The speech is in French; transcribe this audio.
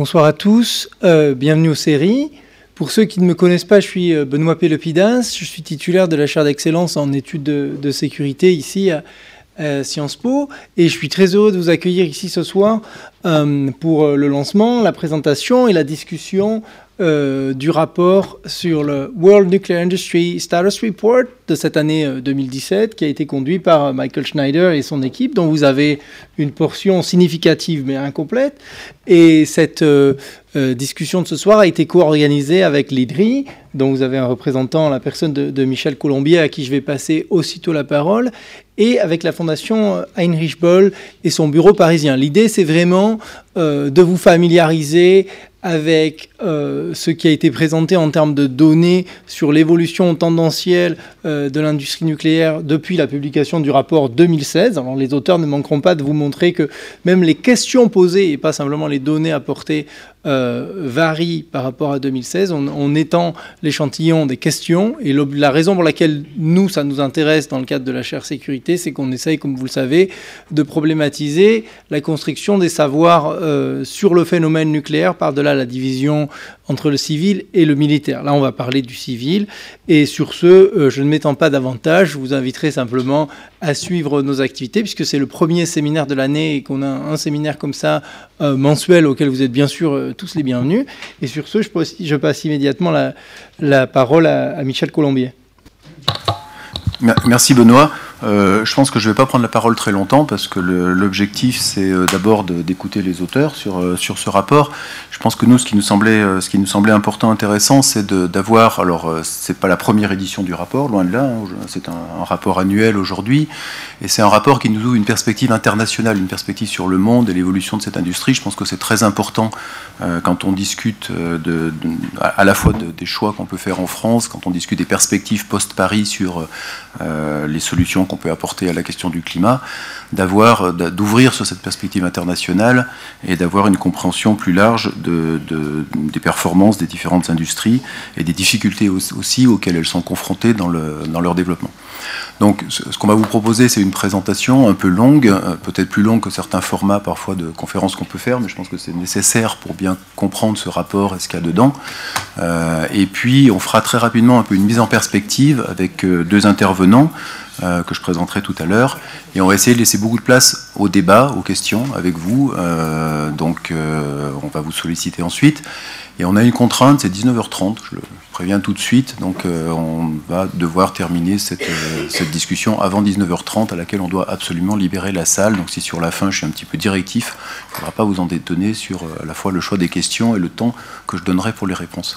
Bonsoir à tous, euh, bienvenue aux séries. Pour ceux qui ne me connaissent pas, je suis euh, Benoît Pélopidas, je suis titulaire de la chaire d'excellence en études de, sécurité ici à, Sciences Po et je suis très heureux de vous accueillir ici ce soir euh, pour le lancement, la présentation et la discussion euh, du rapport sur le World Nuclear Industry Status Report de cette année 2017 euh, qui a été conduit par euh, Michael Schneider et son équipe, dont vous avez une portion significative mais incomplète. Et cette discussion de ce soir a été co-organisée avec l'IDRI, dont vous avez un représentant, la personne de, Michel Colombier, à qui je vais passer aussitôt la parole, et avec la fondation Heinrich Boll et son bureau parisien. L'idée, c'est vraiment de vous familiariser avec euh, ce qui a été présenté en termes de données sur l'évolution tendancielle euh, de l'industrie nucléaire depuis la publication du rapport 2016. Alors les auteurs ne manqueront pas de vous montrer que même les questions posées et pas simplement les données apportées euh, varie par rapport à 2016. On, étend l'échantillon des questions et la raison pour laquelle nous, ça nous intéresse dans le cadre de la chaire sécurité, c'est qu'on essaye, comme vous le savez, de problématiser la construction des savoirs euh, sur le phénomène nucléaire par-delà la division entre le civil et le militaire. Là, on va parler du civil. Et sur ce, euh, je ne m'étends pas davantage. Je vous inviterai simplement à suivre nos activités, puisque c'est le premier séminaire de l'année et qu'on a un séminaire comme ça mensuel auquel vous êtes bien sûr tous les bienvenus. Et sur ce, je passe, immédiatement la, parole à Michel Colombier. Merci Benoît. Euh, je pense que je ne vais pas prendre la parole très longtemps parce que l'objectif c'est euh, d'abord d'écouter les auteurs sur, euh, sur ce rapport. Je pense que nous, ce qui nous semblait, ce qui nous semblait important, intéressant, c'est d'avoir. Alors, c'est pas la première édition du rapport, loin de là. Hein, c'est un, rapport annuel aujourd'hui, et c'est un rapport qui nous ouvre une perspective internationale, une perspective sur le monde et l'évolution de cette industrie. Je pense que c'est très important quand on discute à la fois des choix qu'on peut faire en France, quand on discute des perspectives post-Paris sur les solutions qu'on peut apporter à la question du climat, d'avoir, d'ouvrir sur cette perspective internationale et d'avoir une compréhension plus large de, des performances des différentes industries et des difficultés aussi auxquelles elles sont confrontées dans leur développement. Donc ce qu'on va vous proposer, c'est une présentation un peu longue, euh, peut-être plus longue que certains formats parfois de conférences qu'on peut faire, mais je pense que c'est nécessaire pour bien comprendre ce rapport et ce qu'il y a dedans. Euh, et puis on fera très rapidement un peu une mise en perspective avec deux intervenants. Euh, que je présenterai tout à l'heure. Et on va essayer de laisser beaucoup de place au débat, aux questions avec vous. Euh, donc euh, on va vous solliciter ensuite. Et on a une contrainte, c'est 19h30, je le préviens tout de suite. Donc on va devoir terminer cette, cette, discussion avant 19h30 à laquelle on doit absolument libérer la salle. Donc si sur la fin je suis un petit peu directif, il ne faudra pas vous en détonner sur à la fois le choix des questions et le temps que je donnerai pour les réponses.